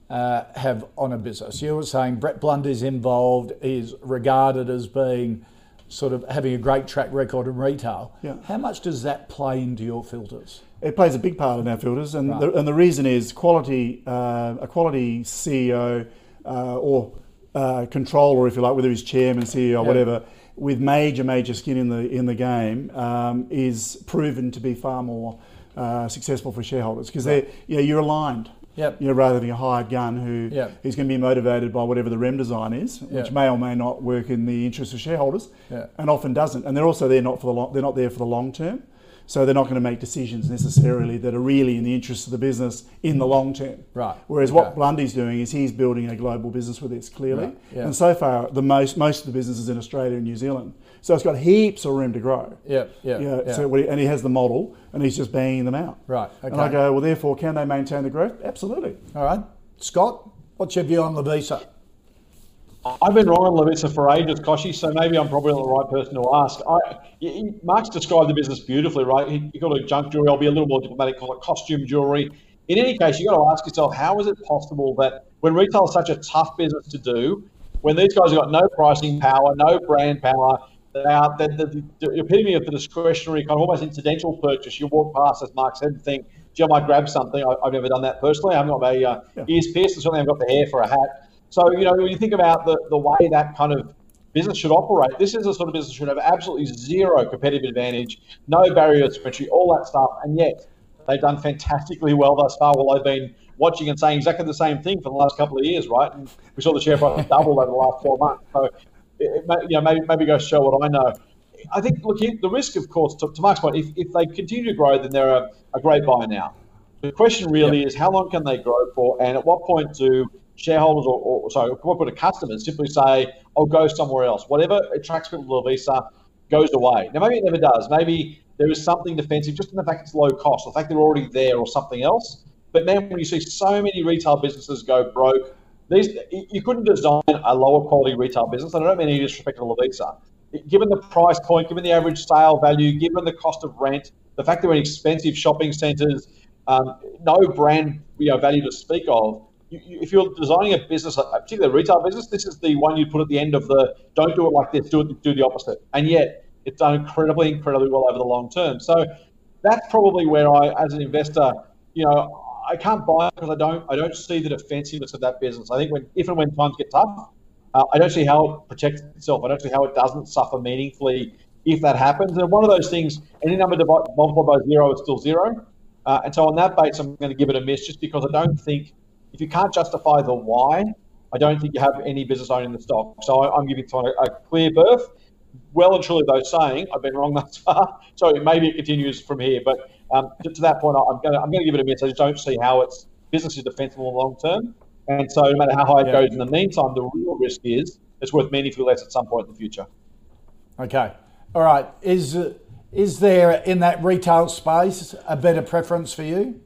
S1: uh, have on a business? You were saying Brett Blundy's involved, is regarded as being sort of having a great track record in retail.
S3: Yeah.
S1: How much does that play into your filters?
S3: It plays a big part in our filters, and
S1: Right.
S3: the, and the reason is quality. Uh, a quality CEO uh, or uh, controller, if you like, whether he's chairman, CEO, whatever, with major major skin in the in the game, um, is proven to be far more uh, successful for shareholders because they're you know, you're aligned.
S1: Yep.
S3: You know, rather than a hired gun who
S1: Yep.
S3: is going to be motivated by whatever the REM design is, which
S1: Yeah.
S3: may or may not work in the interest of shareholders,
S1: Yeah.
S3: and often doesn't. And they're also there not for the long, they're not there for the long term, so they're not going to make decisions necessarily that are really in the interest of the business in the long term.
S1: Right,
S3: Whereas
S1: okay.
S3: what Blundy's doing is he's building a global business with this clearly,
S1: Right, yeah.
S3: and so far the most most of the businesses in Australia and New Zealand. So it's got heaps of room to grow.
S1: Yeah,
S3: Yeah,
S1: yeah.
S3: So what he, and he has the model, and he's just banging them out.
S1: Right, Okay. And.
S3: I go, well, therefore, can they maintain the growth? Absolutely.
S1: All right. Scott, what's your view on Lovisa?
S2: I've been wrong on Lovisa for ages, Koshy, so maybe I'm probably not the right person to ask. I, he- Mark's described the business beautifully, right? He, he called it junk jewelry. I'll be a little more diplomatic, call it costume jewelry. In any case, you've got to ask yourself, how is it possible that when retail is such a tough business to do, when these guys have got no pricing power, no brand power, they are the, the, the epitome of the discretionary, kind of almost incidental purchase. You walk past, as Mark said, and think, gee, I might grab something. I, I've never done that personally. I haven't got my uh, ears pierced, and certainly I've got the hair for a hat. So, you know, when you think about the, the way that kind of business should operate, this is a sort of business that should have absolutely zero competitive advantage, no barriers to entry, all that stuff. And yet, they've done fantastically well thus far while they've been watching and saying exactly the same thing for the last couple of years, right? And we saw the share price double over the last four months. So, it, you know, maybe, maybe go show what I know. I think, look, the risk, of course, to, to Mark's point, if, if they continue to grow, then they're a, a great buy now. The question really is how long can they grow for, and at what point do shareholders or, or sorry, do customers simply say, "I'll go somewhere else"? Whatever attracts people to Lovisa goes away. Now, maybe it never does. Maybe there is something defensive just in the fact it's low cost, the fact they're already there, or something else. But man, when you see so many retail businesses go broke, these you couldn't design a lower quality retail business. And I don't mean any disrespect to Lovisa. Given the price point, given the average sale value, given the cost of rent, the fact they're in expensive shopping centres, um, no brand you know, value to speak of. You, you, if you're designing a business, particularly a retail business, this is the one you put at the end of the don't do it like this, do it, do the opposite. And yet, it's done incredibly, incredibly well over the long term. So that's probably where I, as an investor, you know, I can't buy it because I don't, I don't see the defensiveness of that business. I think when, if and when times get tough, uh, I don't see how it protects itself. I don't see how it doesn't suffer meaningfully if that happens. And one of those things, any number divided, multiplied by zero is still zero. Uh, and so on that base, I'm going to give it a miss just because I don't think, if you can't justify the why, I don't think you have any business owning the stock. So I, I'm giving it a, a clear berth. Well and truly, though, saying I've been wrong thus far. (laughs) So maybe it continues from here. But um, to, to that point, I'm going to I'm to give it a miss. I just don't see how its business is defensible in the long term. And so, no matter how high it
S1: Yeah.
S2: goes in the meantime, the real risk is it's worth meaningfully less at some point in the future.
S1: Okay. All right. Is is there in that retail space a better preference for you?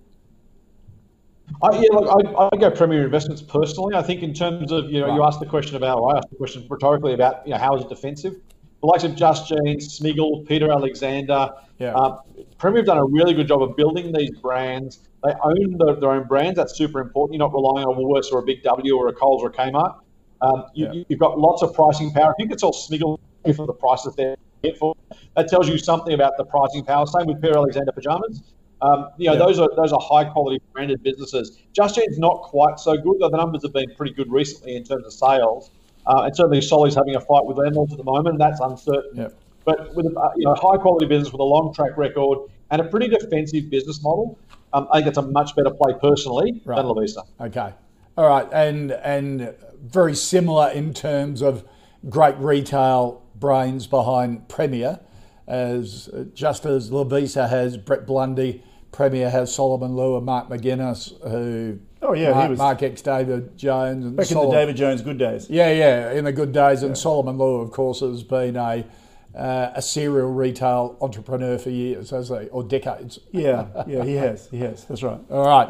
S2: I, yeah, look, I, I go Premier Investments personally. I think in terms of, you know, you asked the question about, or I asked the question rhetorically about, you know, how is it defensive? The likes of Just Jeans, Smiggle, Peter Alexander,
S1: Yeah.
S2: um, Premier have done a really good job of building these brands. They own the, their own brands. That's super important. You're not relying on Woolworths or a Big W or a Coles or a Kmart. Um, you,
S1: Yeah.
S2: You've got lots of pricing power. If you could sell Smiggle for the prices they're for, that tells you something about the pricing power. Same with Peter Alexander pajamas. Um, you know,
S1: Yeah.
S2: those are those are high quality branded businesses. Just Eat's not quite so good, though the numbers have been pretty good recently in terms of sales. Uh, and certainly Solly's having a fight with landlords at the moment, and that's uncertain.
S1: Yeah.
S2: But with a uh, you know high quality business with a long track record and a pretty defensive business model, um, I think it's a much better play personally
S1: Right.
S2: than Lovisa.
S1: Okay. All right. And and very similar in terms of great retail brains behind Premier, as just as Lovisa has Brett Blundy, Premier has Solomon Lew and Mark McInnes, who
S3: Oh, yeah, he
S1: Mark,
S3: was-
S1: Mark X David Jones and
S3: Back in the David Jones good days.
S1: Yeah, yeah, in the good days. And Solomon Lew, of course, has been a uh, a serial retail entrepreneur for years, he, or decades?
S3: Yeah, yeah, he has. He has. That's right.
S1: All right.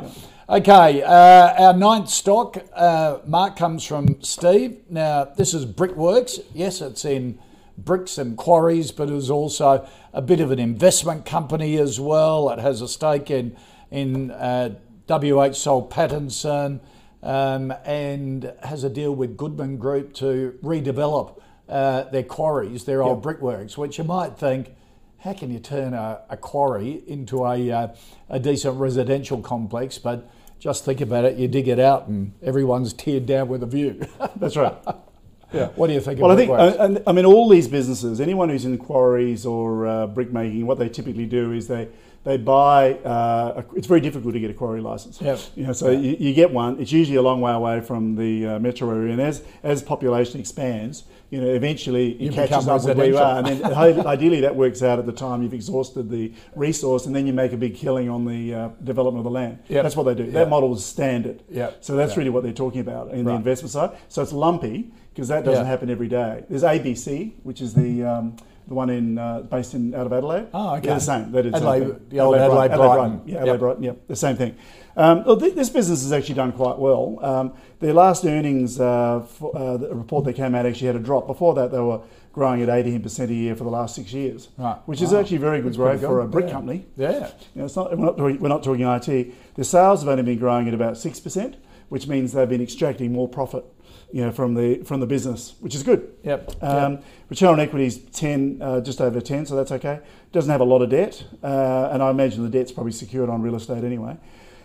S1: Okay, uh, our ninth stock, uh, Mark, comes from Steve. Now, this is Brickworks. Yes, it's in bricks and quarries, but it is also a bit of an investment company as well. It has a stake in, in uh, WH Soul Pattinson um, and has a deal with Goodman Group to redevelop uh, their quarries, their old brickworks, which you might think, how can you turn a, a quarry into a, uh, a decent residential complex? But just think about it, you dig it out and everyone's teared down with a view.
S3: That's right. (laughs)
S1: yeah. What do you think
S3: Well, I think, and- I mean, all these businesses, anyone who's in quarries or uh, brick making, what they typically do is they they buy. Uh, a, it's very difficult to get a quarry license.
S1: Yep.
S3: You know, so you, you get one. It's usually a long way away from the uh, metro area, and as as population expands, you know, eventually it
S1: You
S3: catches up with where you are, and then ideally that works out at the time you've exhausted the resource, and then you make a big killing on the uh, development of the land.
S1: Yep.
S3: That's what they do.
S1: Yep.
S3: That model is standard.
S1: Yep.
S3: So that's
S1: Yep.
S3: really what they're talking about in the investment side. So it's lumpy because that doesn't
S1: Yeah.
S3: happen every day. There's ABC, which is the um, the one in uh, based in out of Adelaide.
S1: Oh, okay.
S3: They're the same. They did the same
S1: Adelaide-
S3: thing.
S1: the old Adelaide Brighton.
S3: Yeah, Adelaide
S1: Yep.
S3: Brighton. Yeah, the same thing. Um, well, th- this business has actually done quite well. Um, their last earnings uh, for, uh, the report that came out actually had a drop. Before that, they were growing at 18% a year for the last six years,
S1: Right.
S3: which is
S1: Wow.
S3: actually very good
S1: That's
S3: growth for a brick
S1: Yeah.
S3: company.
S1: yeah.
S3: You know, it's not, we're, not we're not talking IT. The sales have only been growing at about 6%, which means they've been extracting more profit you know, from, the, from the business, which is good.
S1: Yep.
S3: Um, Return on equity is 10, uh, just over 10, so that's okay. Doesn't have a lot of debt, uh, and I imagine the debt's probably secured on real estate anyway.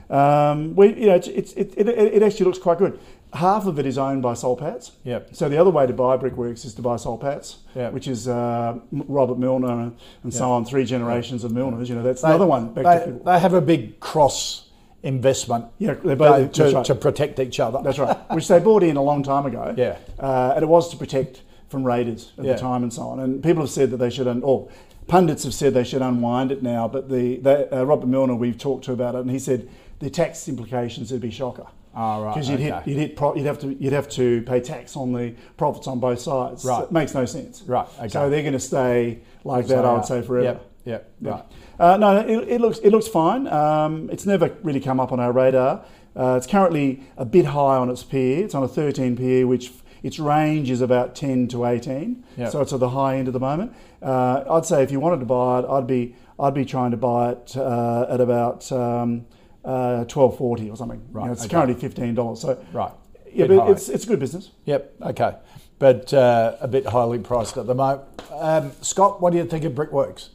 S3: Um, we, you know, it's, it's, it, it, it actually looks quite good. Half of it is owned by Soul Pats.
S1: Yep.
S3: So the other way to buy Brickworks is to buy Soul Pats,
S1: Yep.
S3: which is uh, Robert Milner and, and so on, three generations of Milners. You know, that's
S1: They-
S3: another one. Back
S1: They, they have a big cross investment
S3: Yeah, they're
S1: uh,
S3: both,
S1: to,
S3: right.
S1: to protect each other.
S3: That's right. Which they bought in a long time ago.
S1: Yeah.
S3: Uh, and it was to protect from raiders at
S1: Yeah.
S3: the time and so on. And people have said that they should, un- or pundits have said they should unwind it now. But the they, uh, Robert Milner, we've talked to about it, and he said the tax implications would be shocker.
S1: Ah, right,
S3: Because you'd hit, you'd hit, pro- you'd have to, you'd have to pay tax on the profits on both sides.
S1: Right.
S3: It makes no sense.
S1: Right, okay.
S3: So they're going to stay like that.
S1: So,
S3: I would say forever.
S1: Yep. Yep. Right.
S3: Uh, no, it, it looks it looks fine. Um, it's never really come up on our radar. Uh, it's currently a bit high on its PE. It's on a 13 PE, which its range is about 10 to 18.
S1: Yep.
S3: So it's at the high end at the moment. Uh, I'd say if you wanted to buy it, I'd be I'd be trying to buy it uh, at about um, uh, 12.40 or something. You know,
S1: Right,
S3: it's
S1: okay.
S3: currently 15 dollars. So
S1: Right.
S3: yeah, but
S1: high.
S3: it's it's good business.
S1: Yep. Okay. But uh, a bit highly priced at the moment. Um, Scott, what do you think of Brickworks?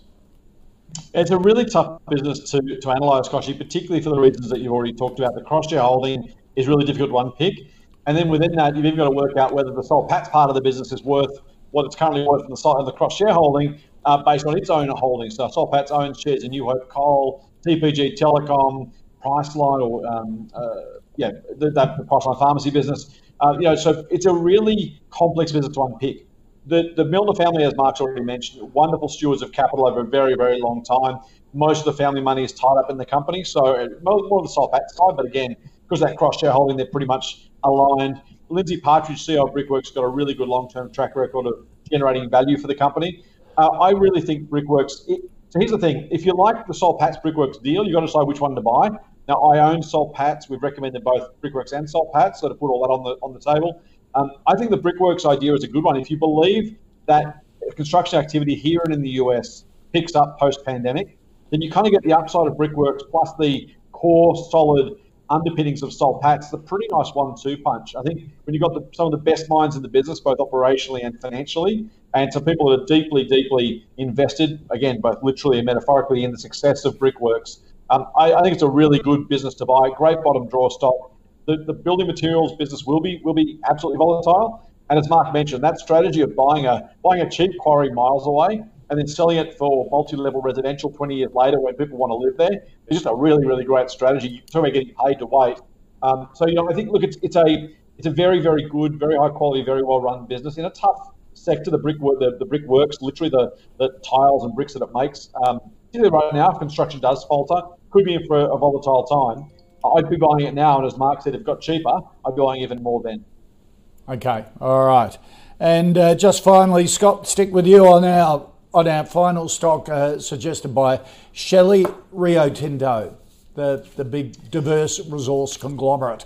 S2: It's a really tough business to, to analyse, Koshy, particularly for the reasons that you've already talked about. The cross shareholding is really difficult to unpick. And then within that, you've even got to work out whether the Soul Pats part of the business is worth what it's currently worth in the side of the cross shareholding uh, based on its own holdings. So Soul Pats owns shares in New Hope Coal, TPG Telecom, Priceline, or um, uh, yeah, the, that the Priceline pharmacy business. Uh, you know, so it's a really complex business to unpick the, the Milner family, as Mark's already mentioned, wonderful stewards of capital over a very, very long time. Most of the family money is tied up in the company, so uh, more, more of the Soul Pat side, but again, because that cross shareholding, they're pretty much aligned. Lindsay Partridge, CEO of Brickworks, got a really good long term track record of generating value for the company. Uh, I really think Brickworks. It, so here's the thing: if you like the Soul Pats Brickworks deal, you've got to decide which one to buy. Now, I own Soul Pats. We've recommended both Brickworks and Soul Pats, so to put all that on the on the table. Um, I think the Brickworks idea is a good one. If you believe that construction activity here and in the US picks up post pandemic, then you kind of get the upside of Brickworks plus the core solid underpinnings of Soul Pats. A pretty nice one-two punch. I think when you've got the, some of the best minds in the business, both operationally and financially, and some people that are deeply, deeply invested, again, both literally and metaphorically, in the success of Brickworks, um, I, I think it's a really good business to buy. Great bottom draw stock. The, the building materials business will be will be absolutely volatile. And as Mark mentioned, that strategy of buying a buying a cheap quarry miles away and then selling it for multi-level residential 20 years later when people want to live there is just a really, really great strategy. You talk about getting paid to wait. Um, so you know, I think look, it's it's a it's a very, very good, very high quality, very well run business in a tough sector. The brick the, the brick works, literally the, the tiles and bricks that it makes. Um, right now, if construction does falter, could be in for a volatile time. I'd be buying it now, and as Mark said, if it got cheaper, I'd be buying even more then.
S1: Okay, all right. And uh, just finally, Scott, stick with you on our on our final stock uh, suggested by Shelley Rio Tinto, the, the big diverse resource conglomerate.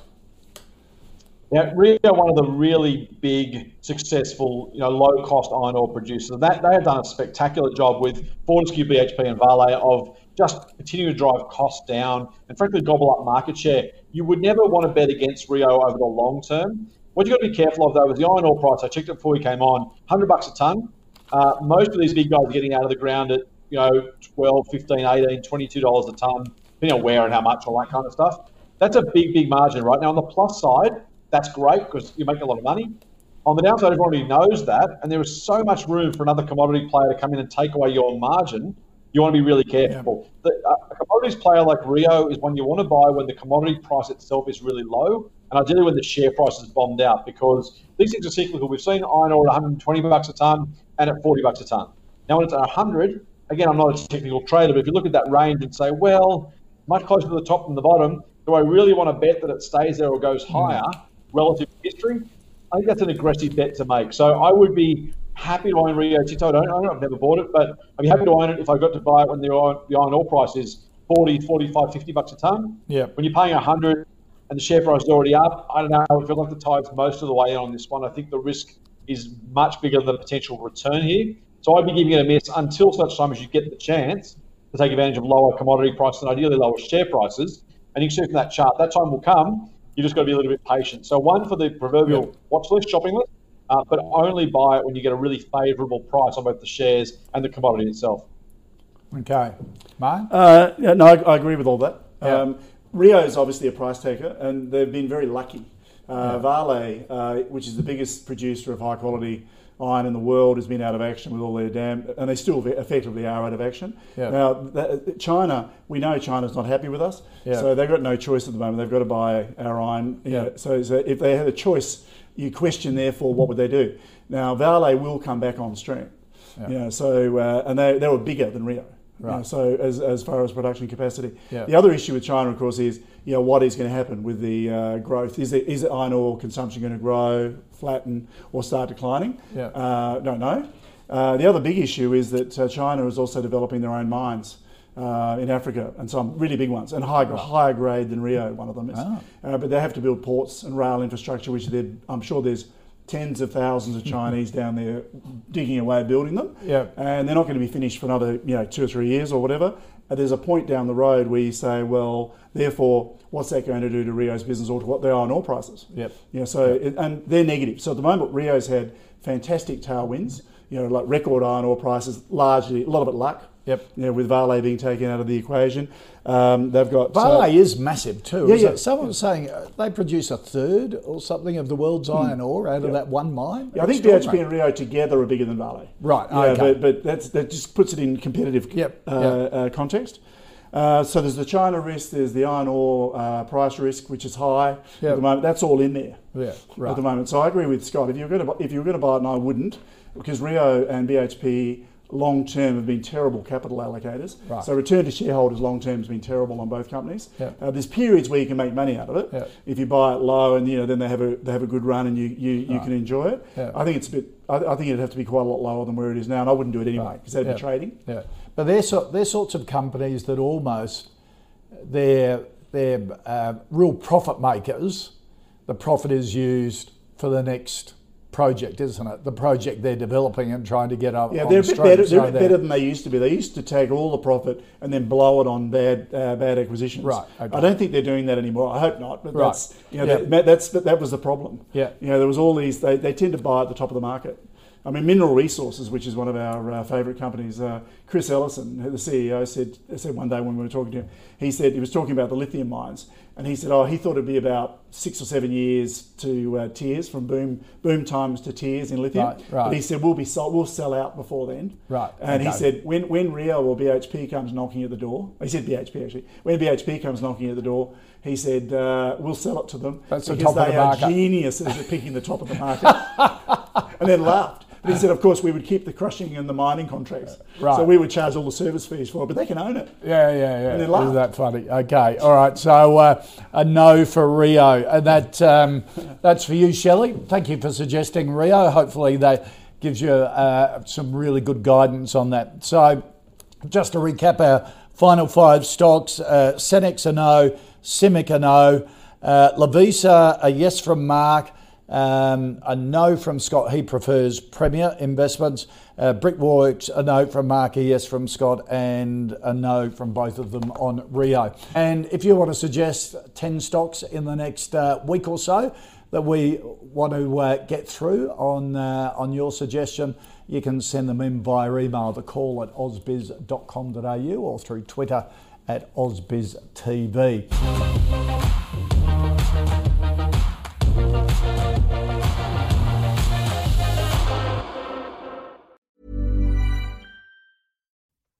S2: Yeah, Rio are one of the really big, successful, you know, low-cost iron ore producers. That they have done a spectacular job with Fortescue, BHP, and Vale of just continue to drive costs down and, frankly, gobble up market share. You would never want to bet against Rio over the long term. What you've got to be careful of, though, is the iron ore price. I checked it before we came on, 100 bucks a ton. Uh, most of these big guys are getting out of the ground at, you know, 12, 15, 18, 22 dollars a ton, depending on where and how much, all that kind of stuff. That's a big, big margin right now. On the plus side, that's great because you make a lot of money. On the downside, everybody knows that, and there is so much room for another commodity player to come in and take away your margin. You want to be really careful. Yeah. The, uh, a commodities player like Rio is one you want to buy when the commodity price itself is really low, and ideally when the share price is bombed out, because these things are cyclical. We've seen iron ore at 120 bucks a ton and at 40 bucks a ton. Now, when it's at 100, again, I'm not a technical trader, but if you look at that range and say, well, much closer to the top than the bottom, do I really want to bet that it stays there or goes hmm. higher relative to history? I think that's an aggressive bet to make. So I would be happy to own Rio Tinto. I don't own it. I've never bought it, but I'd be happy to own it if I got to buy it when the iron, the iron ore price is 40, 45, 50 bucks a ton.
S1: Yeah.
S2: When you're paying 100 and the share price is already up, I don't know. I feel like the tide's most of the way in on this one. I think the risk is much bigger than the potential return here. So I'd be giving it a miss until such time as you get the chance to take advantage of lower commodity prices and ideally lower share prices. And you can see from that chart, that time will come. You just got to be a little bit patient. So one for the proverbial yeah. watch list, shopping list, uh, but only buy it when you get a really favourable price on both the shares and the commodity itself.
S1: Okay, Mark.
S3: Uh, yeah, no, I, I, agree with all that. Yeah. Um, Rio is obviously a price taker, and they've been very lucky. Uh, yeah. Vale, uh, which is the biggest producer of high quality iron in the world has been out of action with all their dam, and they still effectively are out of action. Yeah. Now, that, China, we know China's not happy with us, yeah. so they've got no choice at the moment. They've got to buy our iron. Yeah. so, so, if they had a choice, you question therefore what would they do? Now, Vale will come back on stream. Yeah. You know, so uh, and they, they were bigger than Rio. Right. You know, so as, as far as production capacity, the other issue with China, of course, is you know what is going to happen with the uh, growth. Is it, is iron ore consumption going to grow, flatten, or start declining? Yeah. Uh, don't know. Uh, the other big issue is that uh, China is also developing their own mines. Uh, in Africa, and some really big ones, and high, higher grade than Rio, one of them is. Ah. Uh, but they have to build ports and rail infrastructure, which I'm sure there's tens of thousands of Chinese down there digging away building them.
S1: Yeah.
S3: And they're not going to be finished for another, you know, two or three years or whatever. There's a point down the road where you say, well, therefore, what's that going to do to Rio's business or to what they are on oil prices?
S1: Yep.
S3: You know, so it, and they're negative. So at the moment, Rio's had fantastic tailwinds. You know, like record iron ore prices, largely a lot of it luck.
S1: Yep.
S3: You know, with Vale being taken out of the equation, um, they've got
S1: Vale so, is massive too. Yeah, yeah. Someone was saying uh, they produce a third or something of the world's hmm. iron ore out of that one mine.
S3: Yeah, I think BHP and Rio together are bigger than Vale.
S1: Right.
S3: Yeah, okay. but, but that's, that just puts it in competitive
S1: yep.
S3: Uh,
S1: yep.
S3: Uh, context. Uh, so there's the China risk, there's the iron ore uh, price risk, which is high yep. at the moment. That's all in there
S1: yeah, right.
S3: at the moment. So I agree with Scott. If you were going to if you were going to buy it, and I wouldn't, because Rio and BHP long term have been terrible capital allocators.
S1: Right.
S3: So return to shareholders long term has been terrible on both companies.
S1: Yeah.
S3: Uh, there's periods where you can make money out of it.
S1: Yeah.
S3: If you buy it low and you know then they have a they have a good run and you you, you
S1: right.
S3: can enjoy it.
S1: Yeah.
S3: I think it's a bit. I, I, think it'd have to be quite a lot lower than where it is now, and I wouldn't do it anyway because
S1: yeah.
S3: be trading.
S1: Yeah, but they're so, they're sorts of companies that almost they're they're uh, real profit makers. The profit is used for the next project, isn't it? The project they're developing and trying to get up.
S3: Yeah, they're a bit better. They're a bit better than they used to be. They used to take all the profit and then blow it on bad uh, bad acquisitions.
S1: Right. Okay.
S3: I don't think they're doing that anymore. I hope not. But
S1: right.
S3: that's you know yeah. that, that's that was the problem.
S1: Yeah.
S3: You know there was all these. They, they tend to buy at the top of the market. I mean, Mineral Resources, which is one of our uh, favourite companies, uh, Chris Ellison, the CEO, said said one day when we were talking to him, he said he was talking about the lithium mines, and he said, oh, he thought it'd be about six or seven years to uh, tears from boom boom times to tears in lithium.
S1: Right, right.
S3: But he said we'll be sold, we'll sell out before then.
S1: Right.
S3: And
S1: okay.
S3: he said when when Rio or BHP comes knocking at the door, he said BHP actually. When BHP comes knocking at the door, he said uh, we'll sell it to them
S1: That's
S3: because
S1: the
S3: they
S1: are
S3: the geniuses at picking the top of the market. (laughs) and then laughed. But he said, of course, we would keep the crushing and the mining contracts.
S1: Right.
S3: So we would charge all the service fees for it, but they can own it.
S1: Yeah, yeah, yeah.
S3: And Isn't
S1: that funny? Okay, all right. So uh, a no for Rio. And that um, that's for you, Shelley. Thank you for suggesting Rio. Hopefully that gives you uh, some really good guidance on that. So, just to recap our final five stocks uh, Senex a no, CIMIC a no, uh, Lovisa a yes from Mark. Um, a no from Scott. He prefers Premier Investments. Uh, Brickworks, a no from Mark, yes from Scott, and a no from both of them on Rio. And if you want to suggest 10 stocks in the next uh, week or so that we want to uh, get through on, uh, on your suggestion, you can send them in via email, the call at ausbiz.com.au or through Twitter at ausbiztv.